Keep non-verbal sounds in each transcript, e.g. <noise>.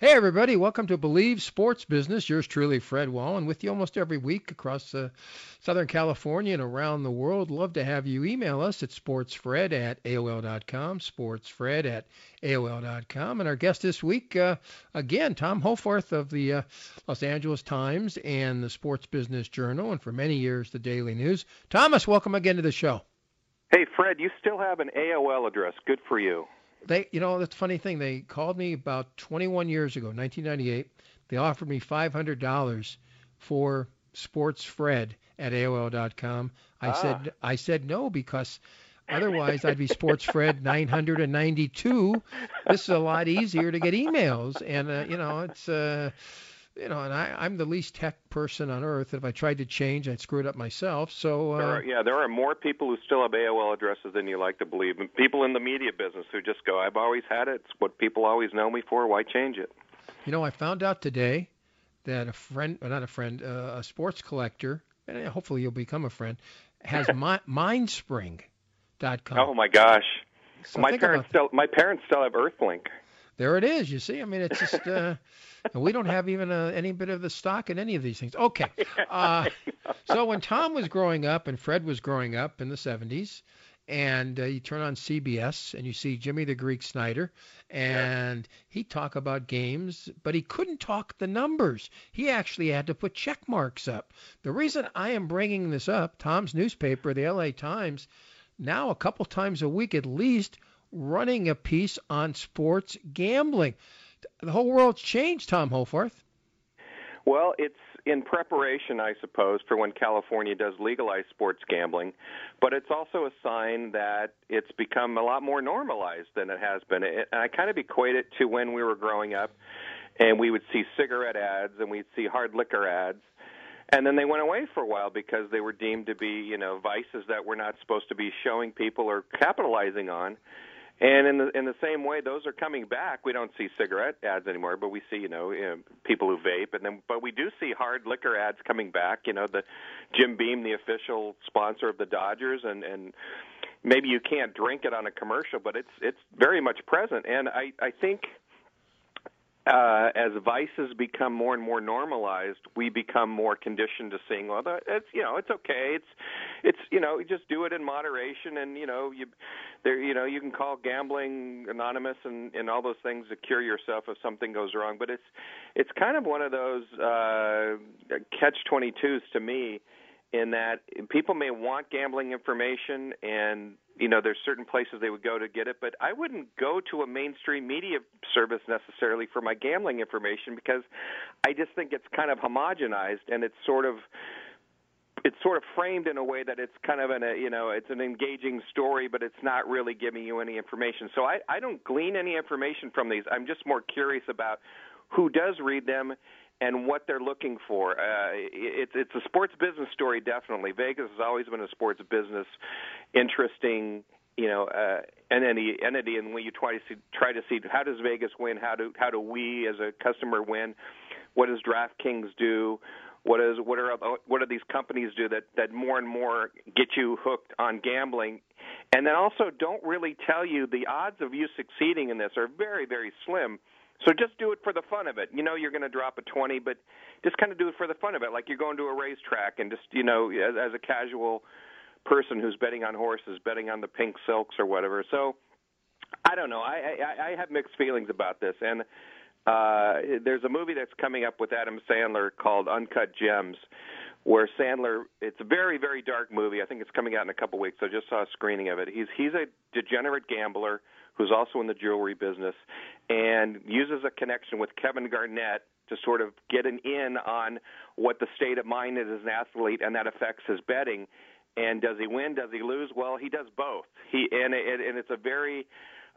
Hey, everybody, welcome to Bleav Sports Business. Yours truly, Fred Wallen, with you almost every week across uh, Southern California and around the world. Love to have you email us at sportsfred at AOL.com, sportsfred at AOL.com. And our guest this week, uh, again, Tom Hoffarth of the uh, Los Angeles Times and the Sports Business Journal, and for many years, the Daily News. Thomas, welcome again to the show. Hey, Fred, you still have an AOL address. Good for you. They, you know, that's the funny thing. They called me about 21 years ago, 1998. They offered me $500 for SportsFred at AOL.com. I ah. said, I said no because otherwise I'd be SportsFred <laughs> 992. This is a lot easier to get emails, and uh, you know, it's. Uh, you know, and I, I'm the least tech person on earth. If I tried to change, I'd screw it up myself. So uh, there are, yeah, there are more people who still have AOL addresses than you like to believe. And people in the media business who just go, "I've always had it. It's what people always know me for. Why change it?" You know, I found out today that a friend, not a friend, uh, a sports collector, and hopefully you'll become a friend, has <laughs> my, Mindspring.com. Oh my gosh, so my parents still my parents still have Earthlink. There it is. You see, I mean, it's just. Uh, <laughs> we don't have even a, any bit of the stock in any of these things. Okay. <laughs> Uh, so when Tom was growing up and Fred was growing up in the 70s, and uh, you turn on CBS and you see Jimmy the Greek Snyder, and yeah. he talk about games, but he couldn't talk the numbers. He actually had to put check marks up. The reason I am bringing this up, Tom's newspaper, the LA Times, now a couple times a week at least, running a piece on sports gambling the whole world's changed, Tom Hoffarth. Well, it's in preparation, I suppose, for when California does legalize sports gambling, but it's also a sign that it's become a lot more normalized than it has been. And I kind of equate it to when we were growing up and we would see cigarette ads and we'd see hard liquor ads. And then they went away for a while because they were deemed to be, you know, vices that we're not supposed to be showing people or capitalizing on. And in the in the same way, those are coming back. We don't see cigarette ads anymore, but we see you know, people who vape, and then but we do see hard liquor ads coming back. You know, the Jim Beam, the official sponsor of the Dodgers, and and maybe you can't drink it on a commercial, but it's it's very much present. And I I think uh, as vices become more and more normalized, we become more conditioned to seeing, well, it's you know, it's okay. It's it's you know, just do it in moderation, and you know, you there, you know, you can call gambling anonymous and and all those things to cure yourself if something goes wrong. But it's it's kind of one of those uh, catch twenty twos to me in that people may want gambling information and you know there's certain places they would go to get it but i wouldn't go to a mainstream media service necessarily for my gambling information because i just think it's kind of homogenized and it's sort of it's sort of framed in a way that it's kind of an a you know it's an engaging story but it's not really giving you any information. So i i don't glean any information from these. I'm just more curious about who does read them and what they're looking for. Uh, it's it's a sports business story, definitely. Vegas has always been a sports business, interesting, you know, uh, entity. Entity, and when you try to see try to see how does Vegas win, how do how do we as a customer win, what does DraftKings do? What is what are what do these companies do that that more and more get you hooked on gambling, and then also don't really tell you the odds of you succeeding in this are very very slim so just do it for the fun of it. You know you're going to drop a 20, but just kind of do it for the fun of it. Like you're going to a racetrack and just, you know, as, as a casual person who's betting on horses, betting on the pink silks or whatever. So I don't know. I I, I have mixed feelings about this. And uh there's a movie that's coming up with Adam Sandler called Uncut Gems where Sandler it's a very very dark movie. I think it's coming out in a couple weeks. I just saw a screening of it. He's he's a degenerate gambler who's also in the jewelry business, and uses a connection with Kevin Garnett to sort of get an in on what the state of mind is as an athlete, and that affects his betting. And does he win? Does he lose? Well, he does both. He and it, and it's a very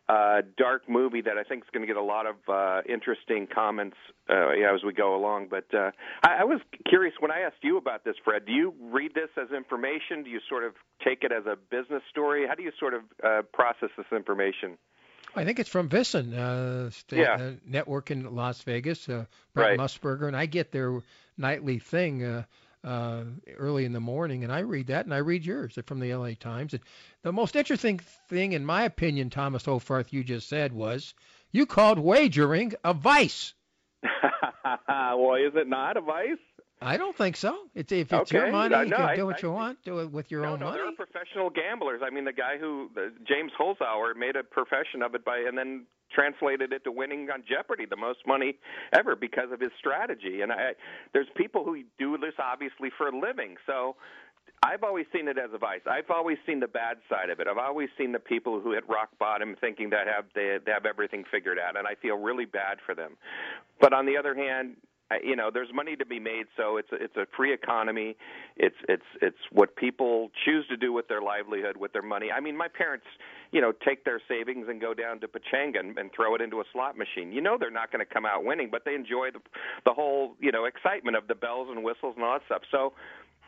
uh, dark movie that I think is going to get a lot of uh, interesting comments uh, yeah, as we go along. But uh, I, I was curious when I asked you about this, Fred. Do you read this as information? Do you sort of take it as a business story? How do you sort of uh, process this information? I think it's from VSiN, uh, state, yeah. uh, network in Las Vegas, uh, Brent right. Musburger, and I get their nightly thing. Uh, uh, early in the morning, and I read that, and I read yours from the L.A. Times. And the most interesting thing, in my opinion, Thomas Hoffarth, you just said was you called wagering a vice. <laughs> well, is it not a vice? I don't think so. It's if it's okay. your money, no, you can I, do what I, you want. Do it with your no, own no, money. There are professional gamblers. I mean, the guy who uh, James Holzhauer made a profession of it by, and then translated it to winning on Jeopardy, the most money ever because of his strategy. And I, there's people who do this obviously for a living. So I've always seen it as a vice. I've always seen the bad side of it. I've always seen the people who hit rock bottom thinking that have they, they have everything figured out, and I feel really bad for them. But on the other hand, you know there's money to be made so it's a, it's a free economy it's it's it's what people choose to do with their livelihood with their money i mean my parents you know take their savings and go down to Pechanga and, and throw it into a slot machine you know they're not going to come out winning but they enjoy the the whole you know excitement of the bells and whistles and all that stuff so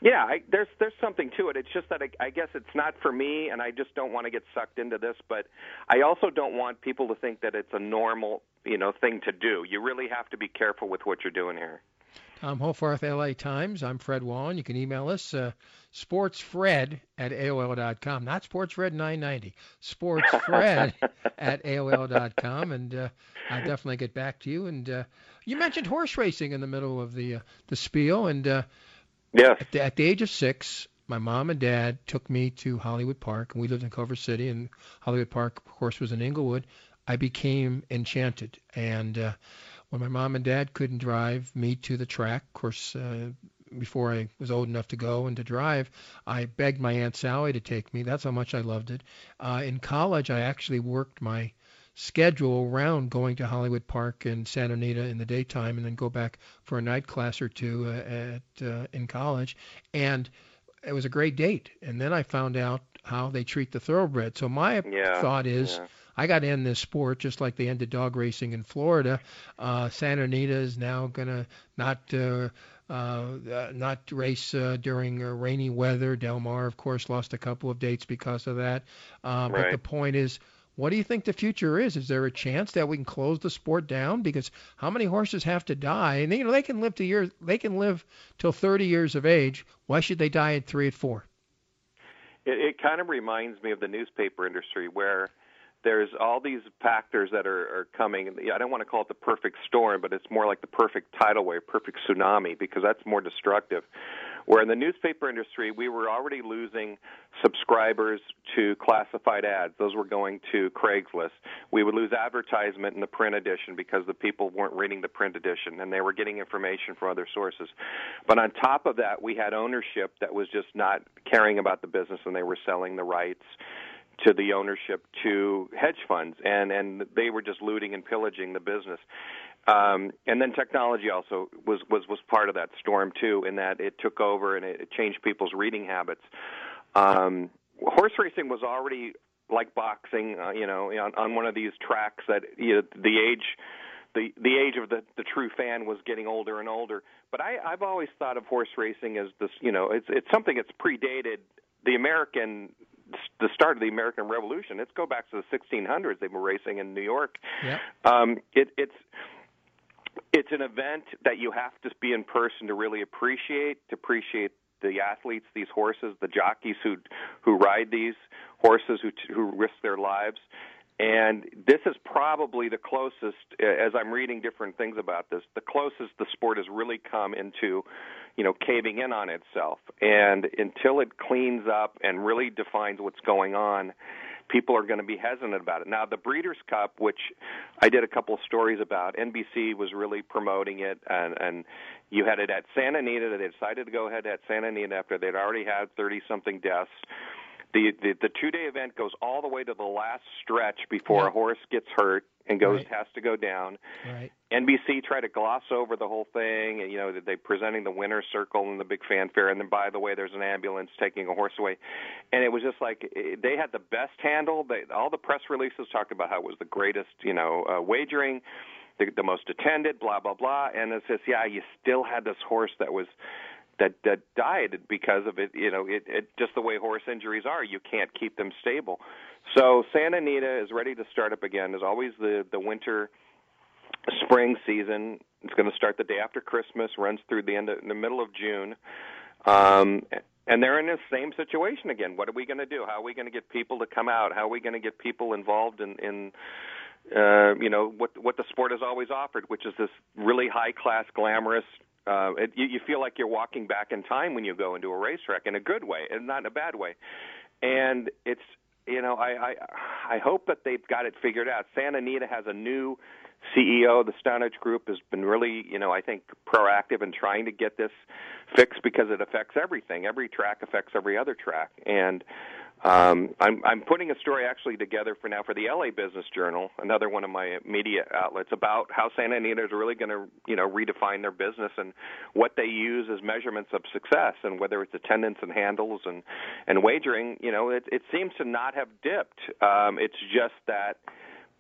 yeah, I, there's there's something to it. It's just that I, I guess it's not for me, and I just don't want to get sucked into this. But I also don't want people to think that it's a normal, you know, thing to do. You really have to be careful with what you're doing here. Tom Hoffarth, LA Times. I'm Fred Wallen. You can email us, uh, sportsfred at AOL.com. Not sportsfred990, sportsfred <laughs> at AOL.com. And uh, I'll definitely get back to you. And uh, you mentioned horse racing in the middle of the, uh, the spiel. And uh, Yes. At the, at the age of six, my mom and dad took me to Hollywood Park, and we lived in Culver City, and Hollywood Park, of course, was in Inglewood. I became enchanted, and uh, when my mom and dad couldn't drive me to the track, of course, uh, before I was old enough to go and to drive, I begged my aunt Sally to take me. That's how much I loved it. Uh, in college, I actually worked my schedule around going to Hollywood Park and Santa Anita in the daytime, and then go back for a night class or two uh, at uh, in college, and it was a great date. And then I found out how they treat the thoroughbred. So my yeah, thought is. Yeah. I got to end this sport just like they ended dog racing in Florida. Uh, Santa Anita is now going to not uh, uh, not race uh, during uh, rainy weather. Del Mar, of course, lost a couple of dates because of that. Uh, right. But the point is, what do you think the future is? Is there a chance that we can close the sport down? Because how many horses have to die? And you know they can live to years. They can live till 30 years of age. Why should they die at three at four? It, it kind of reminds me of the newspaper industry where there's all these factors that are, are coming. I don't want to call it the perfect storm, but it's more like the perfect tidal wave, perfect tsunami, because that's more destructive. Where in the newspaper industry, we were already losing subscribers to classified ads. Those were going to Craigslist. We would lose advertisement in the print edition because the people weren't reading the print edition and they were getting information from other sources. But on top of that, we had ownership that was just not caring about the business and they were selling the rights to the ownership to hedge funds and and they were just looting and pillaging the business um, and then technology also was, was was part of that storm too in that it took over and it changed people's reading habits um, horse racing was already like boxing uh, you know on, on one of these tracks that you know, the age the the age of the the true fan was getting older and older but i i've always thought of horse racing as this you know it's it's something that's predated the american the start of the American Revolution. Let's go back to the 1600s. They were racing in New York. Yeah. Um, it, it's it's an event that you have to be in person to really appreciate. To appreciate the athletes, these horses, the jockeys who who ride these horses, who who risk their lives. And this is probably the closest, as I'm reading different things about this, the closest the sport has really come into, you know, caving in on itself. And until it cleans up and really defines what's going on, people are going to be hesitant about it. Now, the Breeders' Cup, which I did a couple of stories about, NBC was really promoting it, and, and you had it at Santa Anita. They decided to go ahead at Santa Anita after they'd already had 30 something deaths the the, the two day event goes all the way to the last stretch before Yeah. a horse gets hurt and goes Right. has to go down. Right. NBC tried to gloss over the whole thing, and you know they presenting the winner's circle and the big fanfare, and then by the way, there's an ambulance taking a horse away, and it was just like eh, they had the best handle. They, all the press releases talked about how it was the greatest, you know, uh, wagering, the, the most attended, blah blah blah, and it says, yeah, you still had this horse that was that that died because of it. You know, it, it just the way horse injuries are. You can't keep them stable. So Santa Anita is ready to start up again. There's always the the winter, spring season. It's going to start the day after Christmas, runs through the end of, the middle of June. Um, and they're in the same situation again. What are we going to do? How are we going to get people to come out? How are we going to get people involved in, in uh, you know, what what the sport has always offered, which is this really high class, glamorous. Uh, it, you, you feel like you're walking back in time when you go into a racetrack in a good way and not in a bad way. And it's you know, I I I hope that they've got it figured out. Santa Anita has a new CEO. The Stronach Group has been really, you know, I think proactive in trying to get this fixed because it affects everything. Every track affects every other track, and um, I'm I'm putting a story actually together for now for the LA Business Journal, another one of my media outlets, about how Santa Anita is really going to, you know, redefine their business and what they use as measurements of success, and whether it's attendance and handles and and wagering. You know, it it seems to not have dipped. Um, it's just that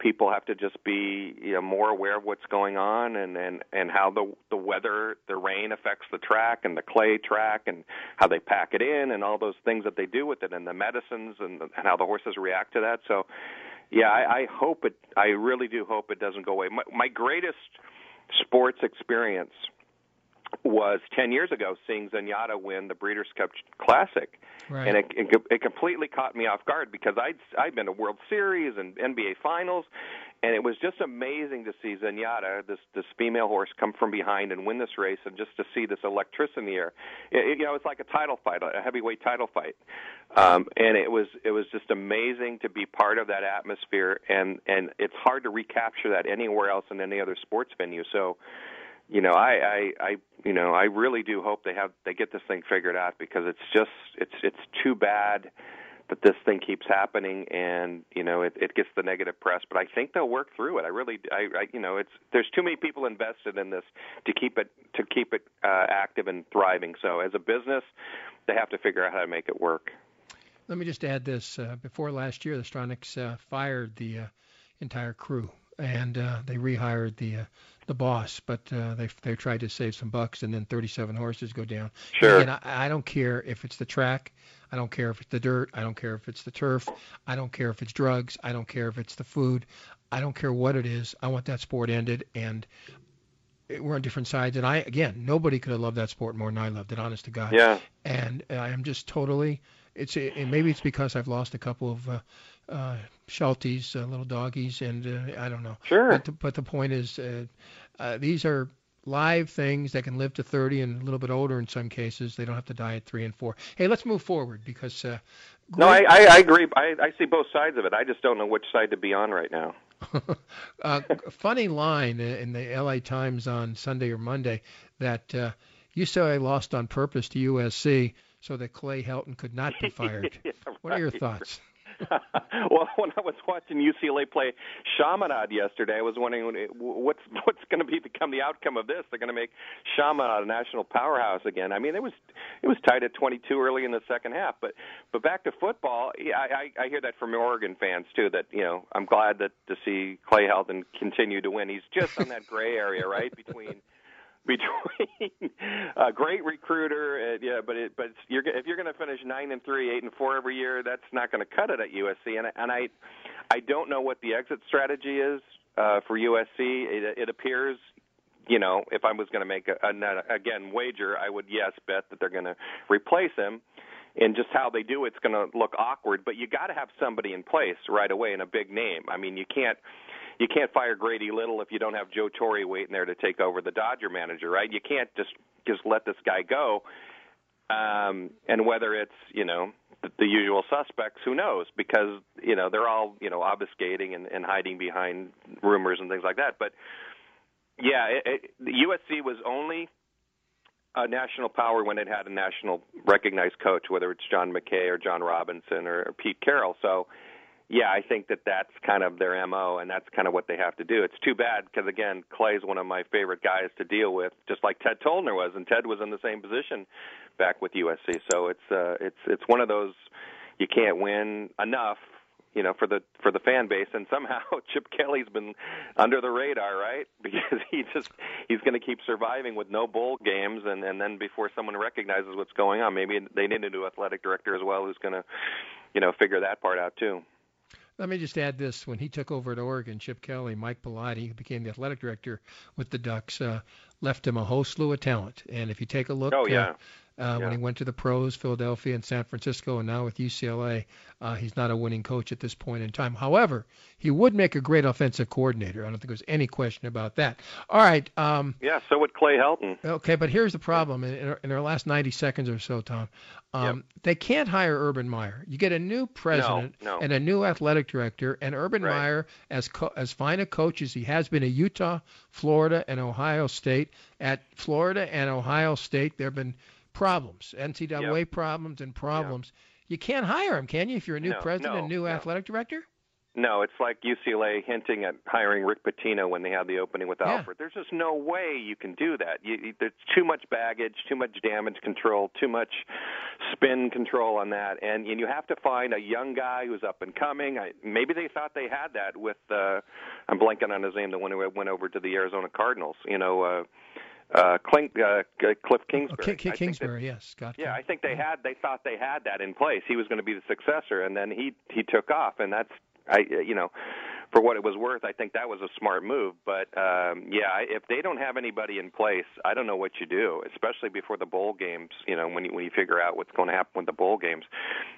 people have to just be you know more aware of what's going on and and and how the the weather the rain affects the track and the clay track and how they pack it in and all those things that they do with it and the medicines and, and how the horses react to that. So yeah I, I hope it I really do hope it doesn't go away. My, my greatest sports experience was 10 years ago seeing Zenyatta win the Breeders' Cup Classic. Right. And it, it it completely caught me off guard because I'd I'd been to World Series and NBA Finals and it was just amazing to see Zenyatta, this this female horse, come from behind and win this race, and just to see this electricity in the air. It, it, you know, it's like a title fight, a heavyweight title fight, um, and it was it was just amazing to be part of that atmosphere, and and it's hard to recapture that anywhere else in any other sports venue. So, you know, I, I, I, you know, I really do hope they have they get this thing figured out because it's just it's it's too bad that this thing keeps happening and you know it, it gets the negative press. But I think they'll work through it. I really, I, I you know, it's there's too many people invested in this to keep it to keep it uh, active and thriving. So as a business, they have to figure out how to make it work. Let me just add this: uh, before last year, the Stronachs uh, fired the uh, entire crew and uh, they rehired the uh, the boss, but uh, they they tried to save some bucks, and then 37 horses go down. Sure. And I, I don't care if it's the track, I don't care if it's the dirt, I don't care if it's the turf, I don't care if it's drugs, I don't care if it's the food, I don't care what it is. I want that sport ended, and we're on different sides. And I again, nobody could have loved that sport more than I loved it, honest to God. Yeah. And I am just totally. It's it, maybe it's because I've lost a couple of. Uh, uh, Shelties, uh, little doggies, and uh, I don't know. Sure. But the, but the point is, uh, uh, these are live things that can live to 30 and a little bit older in some cases. They don't have to die at three and four. Hey, let's move forward because. Uh, no, I, I, I agree. I, I see both sides of it. I just don't know which side to be on right now. <laughs> uh, funny line in the LA Times on Sunday or Monday that uh, you say I lost on purpose to USC so that Clay Helton could not be fired. <laughs> yeah, what right. are your thoughts? <laughs> well, when I was watching UCLA play Chaminade yesterday, I was wondering what's what's going to be become the outcome of this. They're going to make Chaminade a national powerhouse again. I mean, it was it was tied at 22 early in the second half, but but back to football, yeah, I, I hear that from Oregon fans too. That you know, I'm glad that to see Clay Helton continue to win. He's just on that gray area, right between between <laughs> a great recruiter, uh, yeah, but it, but you're if you're going to finish nine and three, eight and four every year, that's not going to cut it at USC. And and I I don't know what the exit strategy is uh, for USC. It, it appears. You know, if I was going to make a, a again wager, I would yes bet that they're going to replace him and just how they do it's going to look awkward. But you got to have somebody in place right away and a big name. I mean, you can't you can't fire Grady Little if you don't have Joe Torre waiting there to take over the Dodger manager, right? You can't just just let this guy go. Um, and whether it's you know the, the usual suspects, who knows? Because you know they're all you know obfuscating and, and hiding behind rumors and things like that. But yeah, it, it, USC was only a national power when it had a national recognized coach, whether it's John McKay or John Robinson or, or Pete Carroll. So yeah, I think that that's kind of their mo, and that's kind of what they have to do. It's too bad because again, Clay's one of my favorite guys to deal with, just like Ted Tollner was, and Ted was in the same position back with USC. So it's uh, it's it's one of those you can't win enough, you know, for the for the fan base, and somehow <laughs> Chip Kelly's been under the radar, right? <laughs> Because he just he's going to keep surviving with no bowl games, and and then before someone recognizes what's going on, maybe they need a new athletic director as well who's going to, you know, figure that part out too. Let me just add this: when he took over at Oregon, Chip Kelly, Mike Bellotti, who became the athletic director with the Ducks, uh, left him a whole slew of talent. And if you take a look, oh yeah. Uh, uh, yeah. when he went to the pros, Philadelphia and San Francisco, and now with UCLA. Uh, he's not a winning coach at this point in time. However, he would make a great offensive coordinator. I don't think there's any question about that. All right. Um, yeah, so would Clay Helton. Okay, but here's the problem in, in, our, in our last 90 seconds or so, Tom. Um, yep. They can't hire Urban Meyer. You get a new president no, no. and a new athletic director, and Urban right. Meyer, as co- as fine a coach as he has been at Utah, Florida, and Ohio State. At Florida and Ohio State, there have been problems, NCAA yep. problems and problems. Yep. You can't hire him, can you, if you're a new no, president no, and new no. athletic director? No, it's like UCLA hinting at hiring Rick Pitino when they had the opening with Yeah. Alford. There's just no way you can do that. You, you, there's too much baggage, too much damage control, too much spin control on that, and, and you have to find a young guy who's up and coming. I, maybe they thought they had that with uh, I'm blanking on his name, the one who went over to the Arizona Cardinals. You know. Uh, uh, Clink, uh, Kliff Kingsbury. Oh, Ki- Kingsbury, that- yes, Scott. yeah, I think they had. They thought they had that in place. He was going to be the successor, and then he he took off, and that's I you know, for what it was worth, I think that was a smart move. But um, yeah, I- if they don't have anybody in place, I don't know what you do, especially before the bowl games. You know, when you when you figure out what's going to happen with the bowl games,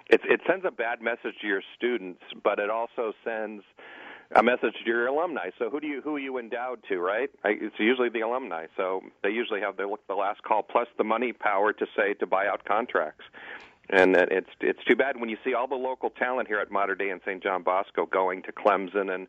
it it sends a bad message to your students, but it also sends a message to your alumni. So who do you who are you endowed to, right? It's usually the alumni. So they usually have the the last call plus the money power to say to buy out contracts. And it's it's too bad when you see all the local talent here at Mater Dei and St. John Bosco going to Clemson and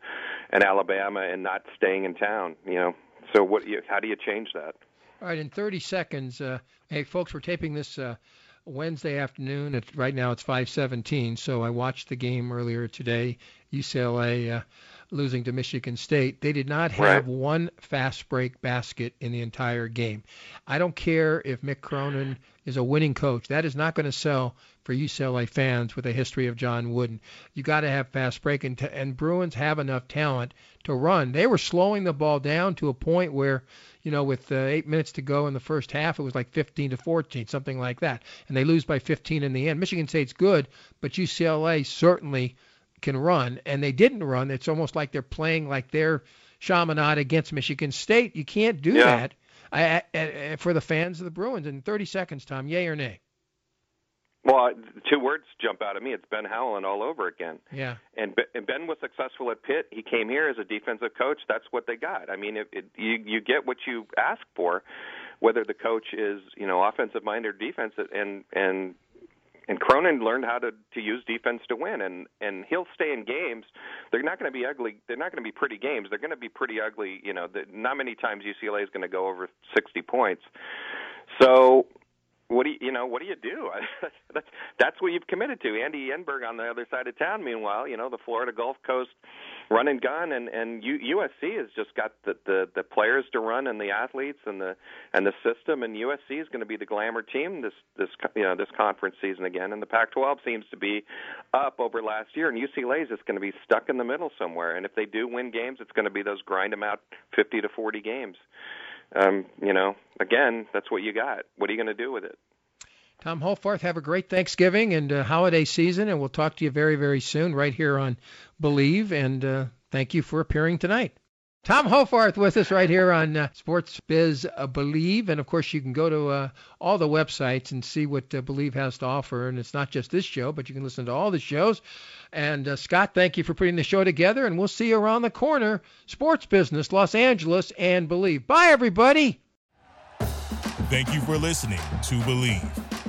and Alabama and not staying in town. You know, so what? You, how do you change that? All right, in 30 seconds, uh, hey folks, we're taping this uh, Wednesday afternoon. It's, right now it's 5:17, so I watched the game earlier today. UCLA uh, losing to Michigan State. They did not have Right. one fast break basket in the entire game. I don't care if Mick Cronin is a winning coach. That is not going to sell for UCLA fans with a history of John Wooden. You got to have fast break, and, t- and Bruins have enough talent to run. They were slowing the ball down to a point where, you know, with uh, eight minutes to go in the first half, it was like 15 to 14, something like that, and they lose by 15 in the end. Michigan State's good, but UCLA certainly can run, and they didn't run. It's almost like they're playing like they're Chaminade against Michigan State. You can't do Yeah. that I, I, I, for the fans of the Bruins. In 30 seconds, Tom, yay or nay? Well, two words jump out at me. It's Ben Howland all over again. Yeah. And Ben- and Ben was successful at Pitt. He came here as a defensive coach. That's what they got. I mean, it, it, you you get what you ask for, whether the coach is you know offensive minded or defensive. And and and Cronin learned how to to use defense to win. And and he'll stay in games. They're not going to be ugly. They're not going to be pretty games. They're going to be pretty ugly. You know, the, not many times UCLA is going to go over 60 points. So what do you, you know? What do you do? <laughs> that's that's what you've committed to. Andy Enfield on the other side of town. Meanwhile, you know the Florida Gulf Coast run and gun, and and U, USC has just got the, the the players to run and the athletes and the and the system. And USC is going to be the glamour team this this you know this conference season again. And the Pac-12 seems to be up over last year, and UCLA is just going to be stuck in the middle somewhere. And if they do win games, it's going to be those grind them out 50 to 40 games um, you know, again, that's what you got. What are you going to do with it? Tom Hoffarth, have a great Thanksgiving and uh, holiday season, and we'll talk to you very, very soon right here on Bleav. And uh, thank you for appearing tonight. Tom Hoffarth with us right here on uh, Sports Biz uh, Bleav, and of course you can go to uh, all the websites and see what uh, Bleav has to offer. And it's not just this show, but you can listen to all the shows. And uh, Scott, thank you for putting the show together, and we'll see you around the corner. Sports Business, Los Angeles, and Bleav. Bye, everybody. Thank you for listening to Bleav.